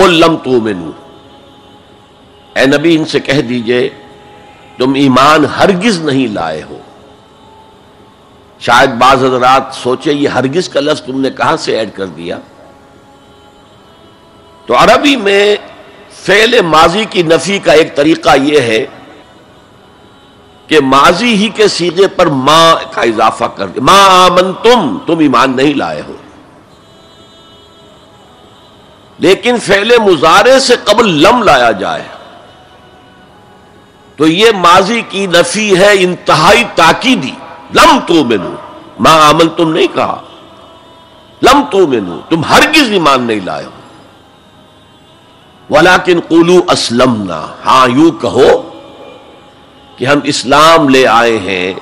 قل لم تؤمنوا۔ اے نبی، ان سے کہہ دیجیے، تم ایمان ہرگز نہیں لائے ہو۔ شاید بعض حضرات سوچے یہ ہرگز کا لفظ تم نے کہاں سے ایڈ کر دیا؟ تو عربی میں فعل ماضی کی نفی کا ایک طریقہ یہ ہے کہ ماضی ہی کے سیغے پر ماں کا اضافہ کر دیا ماں آمن تم تم ایمان نہیں لائے ہو۔ لیکن فعل مظاہرے سے قبل لم لایا جائے۔ تو یہ ماضی کی نفی ہے انتہائی تاکیدی۔ لم تو مینو ماں عمل تم نہیں کہا۔ لم تو مینو تم ہرگز ایمان نہیں لائے ہو۔ ولاکن قولو اسلم ہاں یوں کہو کہ ہم اسلام لے آئے ہیں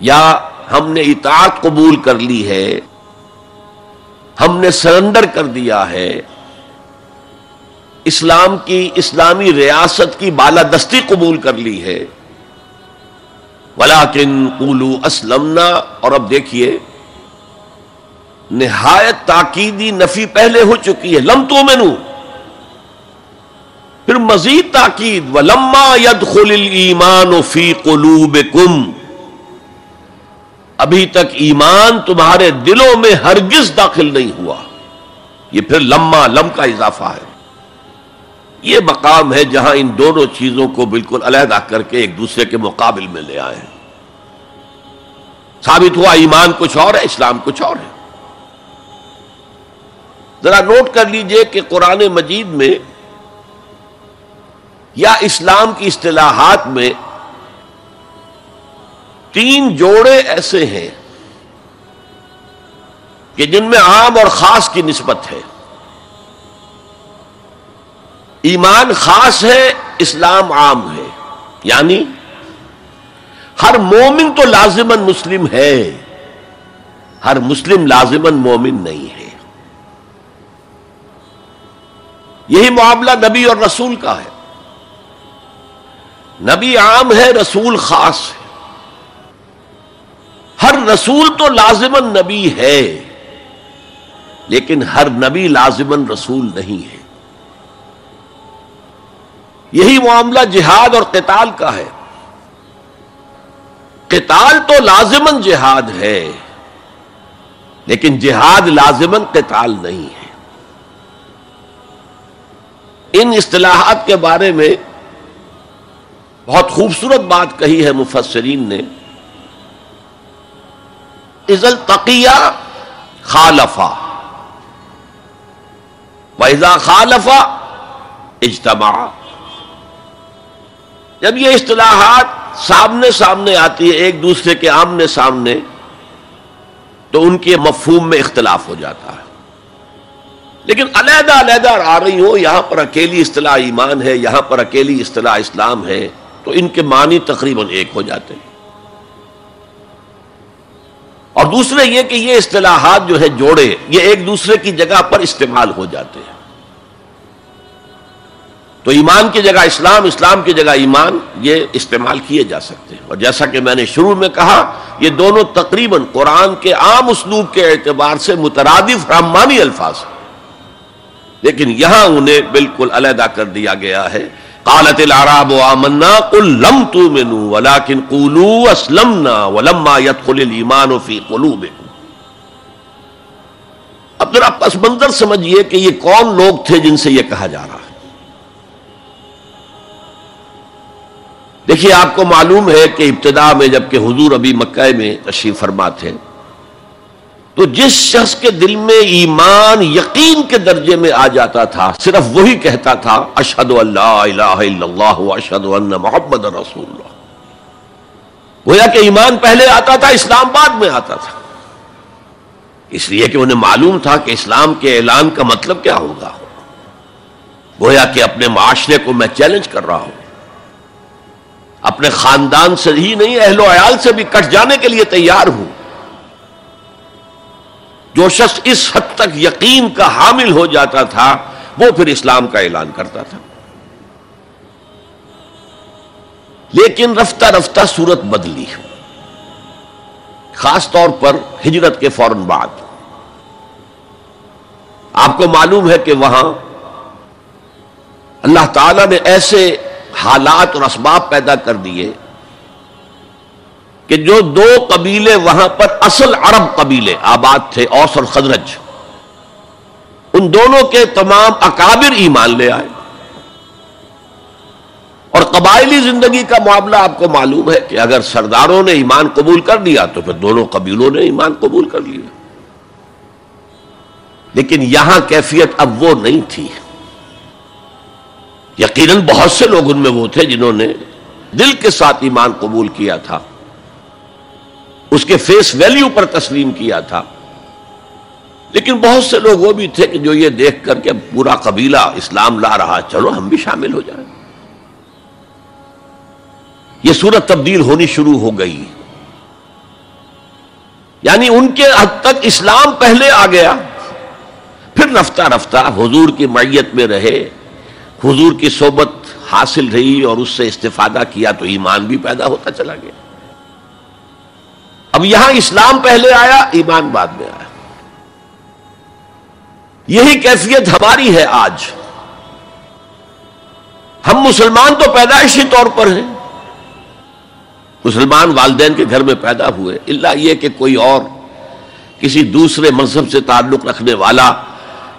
یا ہم نے اطاعت قبول کر لی ہے۔ ہم نے سرنڈر کر دیا ہے۔ اسلام کی، اسلامی ریاست کی بالادستی قبول کر لی ہے۔ ولاکن قولو اسلمنا۔ اور اب دیکھیے، نہایت تاکیدی نفی پہلے ہو چکی ہے۔ لم تو مینو پھر مزید تاکید۔ و لما ید خل ایمان و فی قلوب ابھی تک ایمان تمہارے دلوں میں ہرگز داخل نہیں ہوا۔ یہ پھر لما لم کا اضافہ ہے۔ یہ مقام ہے جہاں ان دونوں چیزوں کو بالکل علیحدہ کر کے ایک دوسرے کے مقابل میں لے آئے ثابت ہوا ایمان کچھ اور ہے، اسلام کچھ اور ہے۔ ذرا نوٹ کر لیجیے کہ قرآن مجید میں یا اسلام کی اصطلاحات میں تین جوڑے ایسے ہیں کہ جن میں عام اور خاص کی نسبت ہے۔ ایمان خاص ہے، اسلام عام ہے۔ یعنی ہر مومن تو لازمن مسلم ہے۔ ہر مسلم لازمن مومن نہیں ہے۔ یہی معاملہ نبی اور رسول کا ہے۔ نبی عام ہے، رسول خاص ہے۔ رسول تو لازمن نبی ہے، لیکن ہر نبی لازمن رسول نہیں ہے۔ یہی معاملہ جہاد اور قتال کا ہے۔ قتال تو لازمن جہاد ہے، لیکن جہاد لازمن قتال نہیں ہے۔ ان اصطلاحات کے بارے میں بہت خوبصورت بات کہی ہے مفسرین نے۔ ازل تقیہ خالفا. ویزا خالفا اجتماع. جب یہ اصطلاحات سامنے سامنے آتی ہے ایک دوسرے کے آمنے سامنے، تو ان کے مفہوم میں اختلاف ہو جاتا ہے۔ لیکن علیحدہ علیحدہ آ رہی ہو، یہاں پر اکیلی اصطلاح ایمان ہے، یہاں پر اکیلی اصطلاح اسلام ہے، تو ان کے معنی تقریباً ایک ہو جاتے ہیں۔ اور دوسرے یہ کہ یہ اصطلاحات جو ہے جوڑے، یہ ایک دوسرے کی جگہ پر استعمال ہو جاتے ہیں۔ تو ایمان کی جگہ اسلام اسلام کی جگہ ایمان، یہ استعمال کیے جا سکتے ہیں۔ اور جیسا کہ میں نے شروع میں کہا، یہ دونوں تقریباً قرآن کے عام اسلوب کے اعتبار سے مترادف رحمانی الفاظ ہیں۔ لیکن یہاں انہیں بالکل علیحدہ کر دیا گیا ہے۔ قالت العراب آمنا قل لم تؤمنوا ولكن قولوا اسلمنا ولما يدخل الايمان في قلوبكم اب ذرا پس منظر سمجھیے کہ یہ کون لوگ تھے جن سے یہ کہا جا رہا ہے؟ دیکھیے آپ کو معلوم ہے کہ ابتدا میں جبکہ حضور ابھی مکہ میں تشریف فرما تھے تو جس شخص کے دل میں ایمان یقین کے درجے میں آ جاتا تھا، صرف وہی کہتا تھا اشد اللہ الہ الا اللہ اشد اللہ محمد رسول اللہ. گویا کہ ایمان پہلے آتا تھا، اسلام بعد میں آتا تھا۔ اس لیے کہ انہیں معلوم تھا کہ اسلام کے اعلان کا مطلب کیا ہوگا۔ گویا کہ اپنے معاشرے کو میں چیلنج کر رہا ہوں۔ اپنے خاندان سے ہی نہیں، اہل و عیال سے بھی کٹ جانے کے لیے تیار ہوں۔ جو شخص اس حد تک یقین کا حامل ہو جاتا تھا، وہ پھر اسلام کا اعلان کرتا تھا۔ لیکن رفتہ رفتہ صورت بدلی۔ خاص طور پر ہجرت کے فوراً بعد۔ آپ کو معلوم ہے کہ وہاں اللہ تعالی نے ایسے حالات اور اسباب پیدا کر دیے کہ جو دو قبیلے وہاں پر اصل عرب قبیلے، آباد تھے، اوس اور خدرج ان دونوں کے تمام اکابر ایمان لے آئے۔ اور قبائلی زندگی کا معاملہ آپ کو معلوم ہے کہ اگر سرداروں نے ایمان قبول کر لیا تو پھر دونوں قبیلوں نے ایمان قبول کر لیا۔ لیکن یہاں کیفیت اب وہ نہیں تھی۔ یقیناً بہت سے لوگ ان میں وہ تھے جنہوں نے دل کے ساتھ ایمان قبول کیا تھا۔ اس کے فیس ویلیو پر تسلیم کیا تھا۔ لیکن بہت سے لوگ وہ بھی تھے کہ جو یہ دیکھ کر کے پورا قبیلہ اسلام لا رہا، چلو ہم بھی شامل ہو جائیں۔ یہ صورت تبدیل ہونی شروع ہو گئی۔ یعنی ان کے حد تک اسلام پہلے آ گیا۔ پھر رفتہ رفتہ حضور کی معیت میں رہے۔ حضور کی صحبت حاصل رہی اور اس سے استفادہ کیا تو ایمان بھی پیدا ہوتا چلا گیا۔ اب یہاں اسلام پہلے آیا، ایمان بعد میں آیا۔ یہی کیفیت ہماری ہے آج۔ ہم مسلمان تو پیدائشی طور پر ہیں۔ مسلمان والدین کے گھر میں پیدا ہوئے۔ اللہ یہ کہ کوئی اور کسی دوسرے مذہب سے تعلق رکھنے والا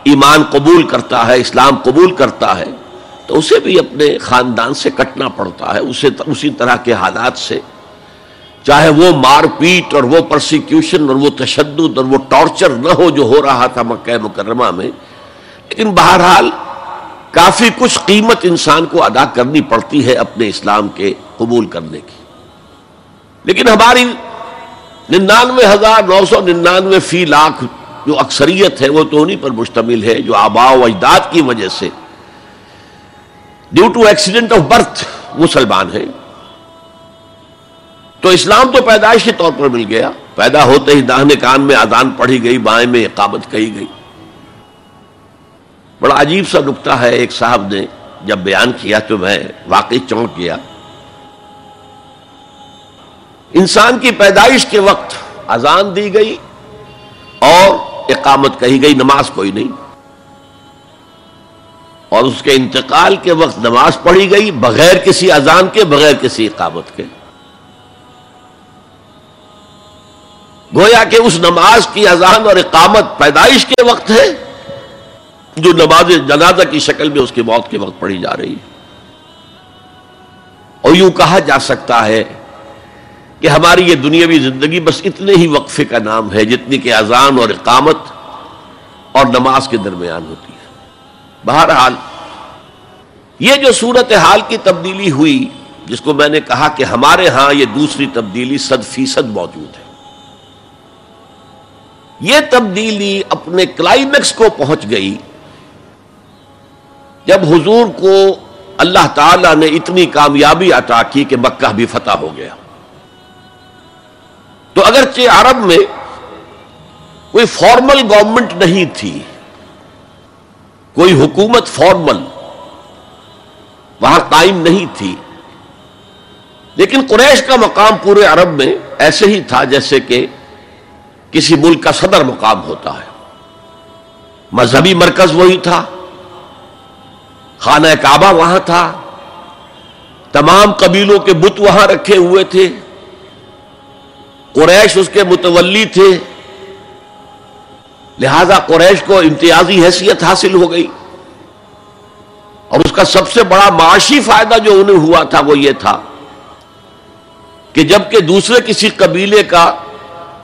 ایمان قبول کرتا ہے، اسلام قبول کرتا ہے، تو اسے بھی اپنے خاندان سے کٹنا پڑتا ہے، اسے اسی طرح کے حالات سے۔ چاہے وہ مار پیٹ اور وہ پرسیکیوشن اور وہ تشدد اور وہ ٹارچر نہ ہو جو ہو رہا تھا مکہ مکرمہ میں، لیکن بہرحال کافی کچھ قیمت انسان کو ادا کرنی پڑتی ہے اپنے اسلام کے قبول کرنے کی۔ لیکن ہماری ننانوے ہزار نو سو ننانوے فی لاکھ جو اکثریت ہے وہ تو انہیں پر مشتمل ہے جو آبا و اجداد کی وجہ سے۔ Due to accident of birth مسلمان ہے تو اسلام تو پیدائشی طور پر مل گیا۔ پیدا ہوتے ہی داہنے کان میں آدان پڑھی گئی، بائیں میں اقامت کہی گئی۔ بڑا عجیب سا نکتا ہے، ایک صاحب نے جب بیان کیا تو میں واقعی چونک گیا۔ انسان کی پیدائش کے وقت اذان دی گئی اور اقامت کہی گئی، نماز کوئی نہیں۔ اور اس کے انتقال کے وقت نماز پڑھی گئی، بغیر کسی اذان کے، بغیر کسی اقامت کے۔ گویا کہ اس نماز کی اذان اور اقامت پیدائش کے وقت ہے، جو نماز جنازہ کی شکل میں اس کی موت کے وقت پڑھی جا رہی ہے۔ اور یوں کہا جا سکتا ہے کہ ہماری یہ دنیاوی زندگی بس اتنے ہی وقفے کا نام ہے جتنی کہ اذان اور اقامت اور نماز کے درمیان ہوتی ہے۔ بہرحال، یہ جو صورت حال کی تبدیلی ہوئی، جس کو میں نے کہا کہ ہمارے ہاں یہ دوسری تبدیلی صد فیصد موجود ہے۔ یہ تبدیلی اپنے کلائمیکس کو پہنچ گئی جب حضور کو اللہ تعالی نے اتنی کامیابی عطا کی کہ مکہ بھی فتح ہو گیا۔ تو اگرچہ عرب میں کوئی فارمل گورنمنٹ نہیں تھی، کوئی حکومت فارمل وہاں قائم نہیں تھی، لیکن قریش کا مقام پورے عرب میں ایسے ہی تھا جیسے کہ کسی ملک کا صدر مقام ہوتا ہے۔ مذہبی مرکز وہی تھا۔ خانہ کعبہ وہاں تھا۔ تمام قبیلوں کے بت وہاں رکھے ہوئے تھے۔ قریش اس کے متولی تھے۔ لہذا قریش کو امتیازی حیثیت حاصل ہو گئی۔ اور اس کا سب سے بڑا معاشی فائدہ جو انہیں ہوا تھا وہ یہ تھا کہ جبکہ دوسرے کسی قبیلے کا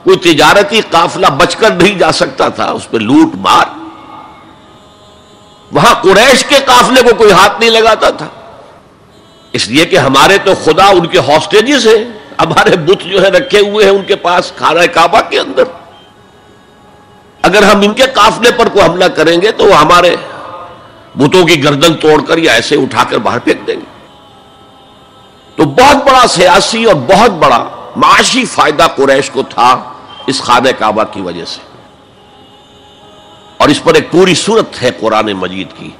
کوئی تجارتی قافلہ بچ کر نہیں جا سکتا تھا، اس پہ لوٹ مار۔ وہاں قریش کے قافلے کو کوئی ہاتھ نہیں لگاتا تھا۔ اس لیے کہ ہمارے تو خدا ان کے ہاسٹیجز ہیں، ہمارے بت جو ہے رکھے ہوئے ہیں ان کے پاس کھانا کعبہ کے اندر۔ اگر ہم ان کے قافلے پر کوئی حملہ کریں گے تو وہ ہمارے بتوں کی گردن توڑ کر یا ایسے اٹھا کر باہر پھینک دیں گے۔ تو بہت بڑا سیاسی اور بہت بڑا معاشی فائدہ قریش کو تھا۔ اس خانہ کعبہ کی وجہ سے۔ اور اس پر ایک پوری صورت ہے قرآن مجید کی۔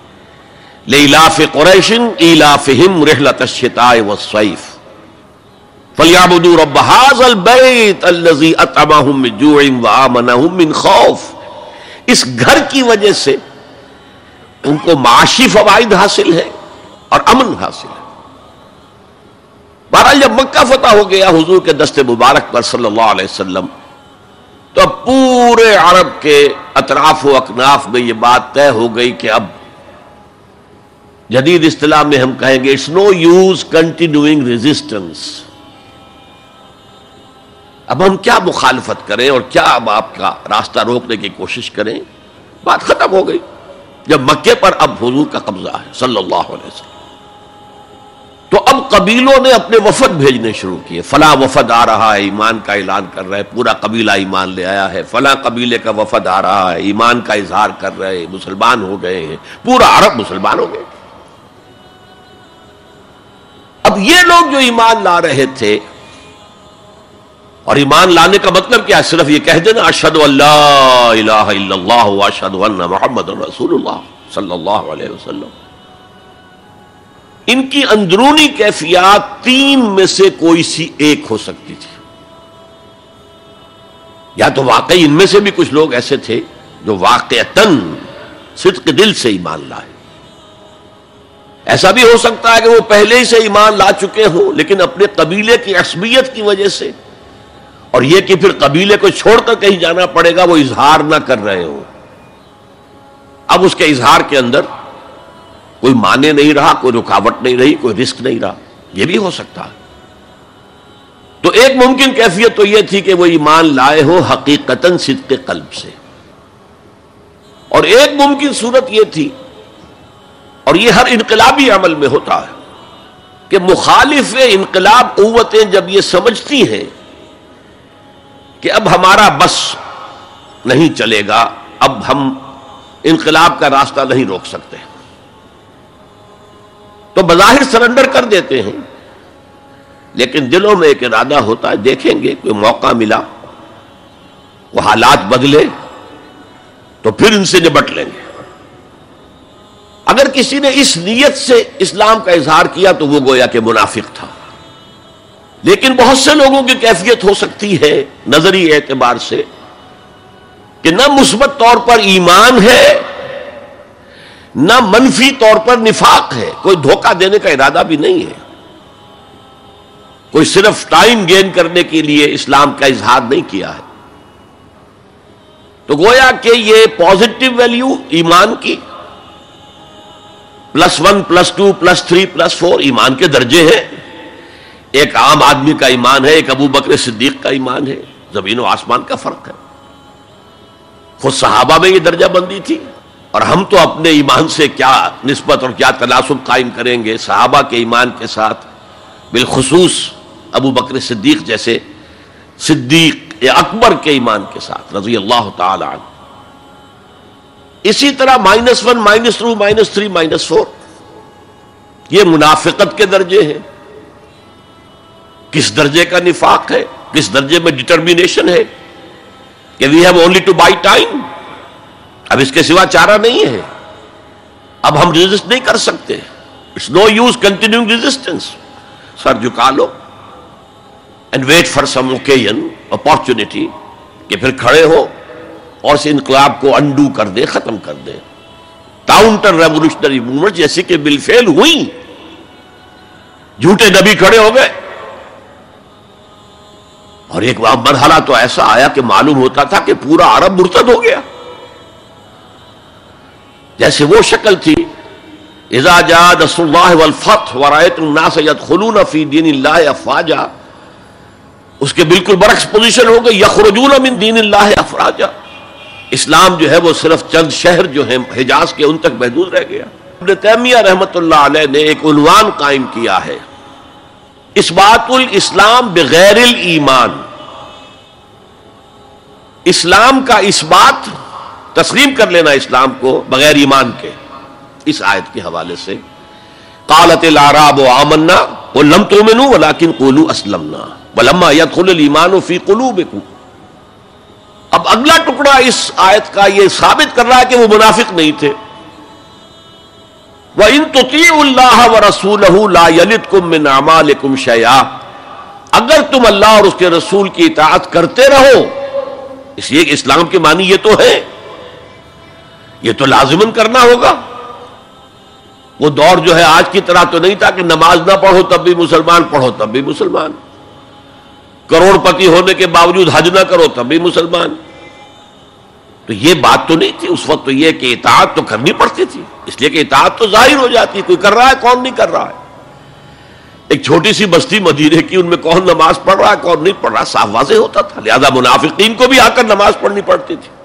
لے الاف قریشن الاف رحلت الشتاء والصيف۔ فلیابدو رب حاض البیت اللذی اتماہم من جوع و من خوف۔ اس گھر کی وجہ سے ان کو معاشی فوائد حاصل ہے اور امن حاصل ہے بہرحال جب مکہ فتح ہو گیا، حضور کے دست مبارک پر صلی اللہ علیہ وسلم تو اب پورے عرب کے اطراف و اکناف میں یہ بات طے ہو گئی کہ اب جدید اصطلاح میں ہم کہیں گے it's no use continuing resistance. اب ہم کیا مخالفت کریں اور کیا اب آپ کا راستہ روکنے کی کوشش کریں؟ بات ختم ہو گئی۔ جب مکے پر اب حضور کا قبضہ ہے، صلی اللہ علیہ وسلم۔ تو اب قبیلوں نے اپنے وفد بھیجنے شروع کیے۔ فلاں وفد آ رہا ہے، ایمان کا اعلان کر رہے، پورا قبیلہ ایمان لے آیا ہے۔ فلاں قبیلے کا وفد آ رہا ہے، ایمان کا اظہار کر رہے، مسلمان ہو گئے ہیں۔ پورا عرب مسلمان ہو گئے۔ اب یہ لوگ جو ایمان لا رہے تھے، اور ایمان لانے کا مطلب کیا صرف یہ کہہ دینا اشد اللہ الہ الا اللہ اشد اللہ محمد رسول اللہ صلی اللہ علیہ وسلم۔ ان کی اندرونی کیفیات تین میں سے کوئی سی ایک ہو سکتی تھی۔ یا تو واقعی ان میں سے بھی کچھ لوگ ایسے تھے جو واقع صدق دل سے ایمان لائے۔ ایسا بھی ہو سکتا ہے کہ وہ پہلے ہی سے ایمان لا چکے ہوں، لیکن اپنے قبیلے کی عصبیت کی وجہ سے۔ اور یہ کہ پھر قبیلے کو چھوڑ کر کہیں جانا پڑے گا، وہ اظہار نہ کر رہے ہو اب اس کے اظہار کے اندر کوئی مانے نہیں رہا، کوئی رکاوٹ نہیں رہی، کوئی رسک نہیں رہا۔ یہ بھی ہو سکتا ہے۔ تو ایک ممکن کیفیت تو یہ تھی کہ وہ ایمان لائے ہو حقیقت صدق قلب سے۔ اور ایک ممکن صورت یہ تھی، اور یہ ہر انقلابی عمل میں ہوتا ہے، کہ مخالف انقلاب قوتیں جب یہ سمجھتی ہیں کہ اب ہمارا بس نہیں چلے گا، اب ہم انقلاب کا راستہ نہیں روک سکتے۔ تو بظاہر سرنڈر کر دیتے ہیں۔ لیکن دلوں میں ایک ارادہ ہوتا ہے، دیکھیں گے، کوئی موقع ملا، وہ حالات بدلے، تو پھر ان سے نبٹ لیں گے۔ اگر کسی نے اس نیت سے اسلام کا اظہار کیا تو وہ گویا کہ منافق تھا۔ لیکن بہت سے لوگوں کی کیفیت ہو سکتی ہے نظری اعتبار سے کہ نہ مثبت طور پر ایمان ہے نہ منفی طور پر نفاق ہے، کوئی دھوکہ دینے کا ارادہ بھی نہیں ہے۔ کوئی صرف ٹائم گین کرنے کے لیے اسلام کا اظہار نہیں کیا ہے۔ تو گویا کہ یہ پازیٹو ویلیو ایمان کی plus one plus two plus three plus four ایمان کے درجے ہیں۔ ایک عام آدمی کا ایمان ہے، ایک ابو بکر صدیق کا ایمان ہے۔ زمین و آسمان کا فرق ہے۔ خود صحابہ میں یہ درجہ بندی تھی۔ اور ہم تو اپنے ایمان سے کیا نسبت اور کیا تناسب قائم کریں گے صحابہ کے ایمان کے ساتھ؟ بالخصوص ابو بکر صدیق جیسے صدیق اکبر کے ایمان کے ساتھ، رضی اللہ تعالی عنہ۔ اسی طرح minus one minus two minus three minus four یہ منافقت کے درجے ہیں۔ کس درجے کا نفاق ہے؟ کس درجے میں ڈٹرمینیشن ہے؟ کہ we have only to buy time اب اس کے سوا چارہ نہیں ہے۔ اب ہم ریزسٹ نہیں کر سکتے۔ It's no use continue resistance سر جھکا لو۔ And wait for some occasion opportunity کہ پھر کھڑے ہو اور اس انقلاب کو انڈو کر دے، ختم کر دے۔ کاؤنٹر ریولیوشنری موومنٹ جیسے کہ بل فیل ہوئی۔ جھوٹے نبی کھڑے ہو گئے۔ اور ایک مرحلہ تو ایسا آیا کہ معلوم ہوتا تھا کہ پورا عرب مرتد ہو گیا۔ جیسے وہ شکل تھی، اذا جاء نصر اللہ والفتح ورائت الناس يدخلون فی دین اللہ افواجا، اس کے بالکل برعکس پوزیشن ہو گئی، یخرجون من دین اللہ افراجا اسلام جو ہے وہ صرف چند شہر جو ہیں، حجاز کے ان تک محدود رہ گیا۔ ابن تیمیہ رحمت اللہ علیہ نے ایک عنوان قائم کیا ہے۔ اس بات الاسلام بغیر الایمان۔ اسلام کا اس بات تسلیم کر لینا اسلام کو بغیر ایمان کے۔ اس آیت کے حوالے سے۔ قالت العراب و آمنا وہ لم تو میں ولیکن قولو اسلمنا۔ ولما یدخل الایمان فی قلوبکم اب اگلا ٹکڑا اس آیت کا یہ ثابت کر رہا ہے کہ وہ منافق نہیں تھے۔ وہ ان تو اللہ و رسول لا کم میں ناما کم اگر تم اللہ اور اس کے رسول کی اطاعت کرتے رہو، اس لیے کہ اسلام کے معنی یہ تو ہے یہ تو لازمن کرنا ہوگا۔ وہ دور جو ہے آج کی طرح تو نہیں تھا کہ نماز نہ پڑھو تب بھی مسلمان پڑھو، تب بھی مسلمان۔ کروڑ پتی ہونے کے باوجود حج نہ کرو، تب بھی مسلمان۔ تو یہ بات تو نہیں تھی، اس وقت تو یہ کہ اطاعت تو کرنی پڑتی تھی۔ اس لیے کہ اطاعت تو ظاہر ہو جاتی ہے کوئی کر رہا ہے، کون نہیں کر رہا ہے۔ ایک چھوٹی سی بستی مدینے کی، ان میں کون نماز پڑھ رہا ہے، کون نہیں پڑھ رہا، صاف واضح ہوتا تھا۔ لہذا منافقین کو بھی آ کر نماز پڑھنی پڑتی تھی۔